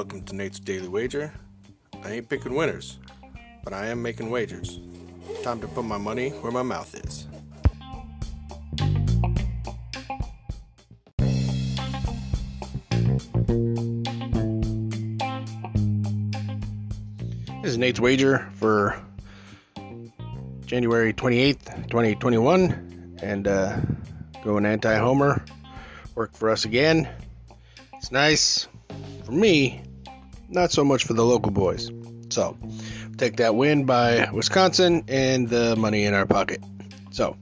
Welcome to Nate's Daily Wager. I ain't picking winners, but I am making wagers. Time to put my money where my mouth is. This is Nate's Wager for January 28th, 2021. And uh, going anti homer. Work for us again. It's nice. For me, not so much for the local boys. So, take that win by Wisconsin and the money in our pocket. So,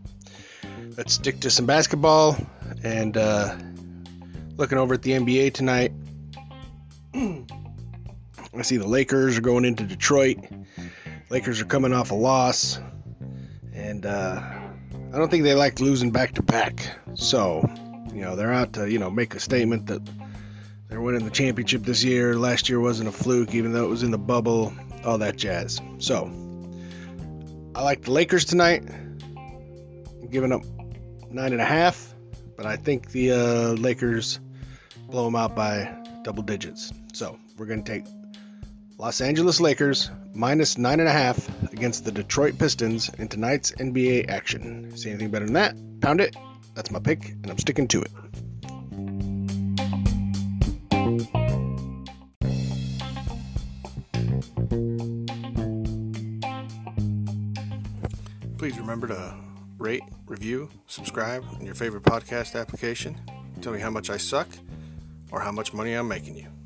let's stick to some basketball and uh, looking over at the NBA tonight. I see the Lakers are going into Detroit. Lakers are coming off a loss, and uh, I don't think they like losing back to back. So, you know, they're out to you know make a statement that they're winning the championship this year. Last year wasn't a fluke, even though it was in the bubble. All that jazz. So, I like the Lakers tonight. I'm giving up nine and a half, but I think the uh, Lakers blow them out by double digits. So we're going to take Los Angeles Lakers minus nine and a half against the Detroit Pistons in tonight's NBA action. See anything better than that? Pound it. That's my pick, and I'm sticking to it. Please remember to rate, review, subscribe in your favorite podcast application. Tell me how much I suck or how much money I'm making you.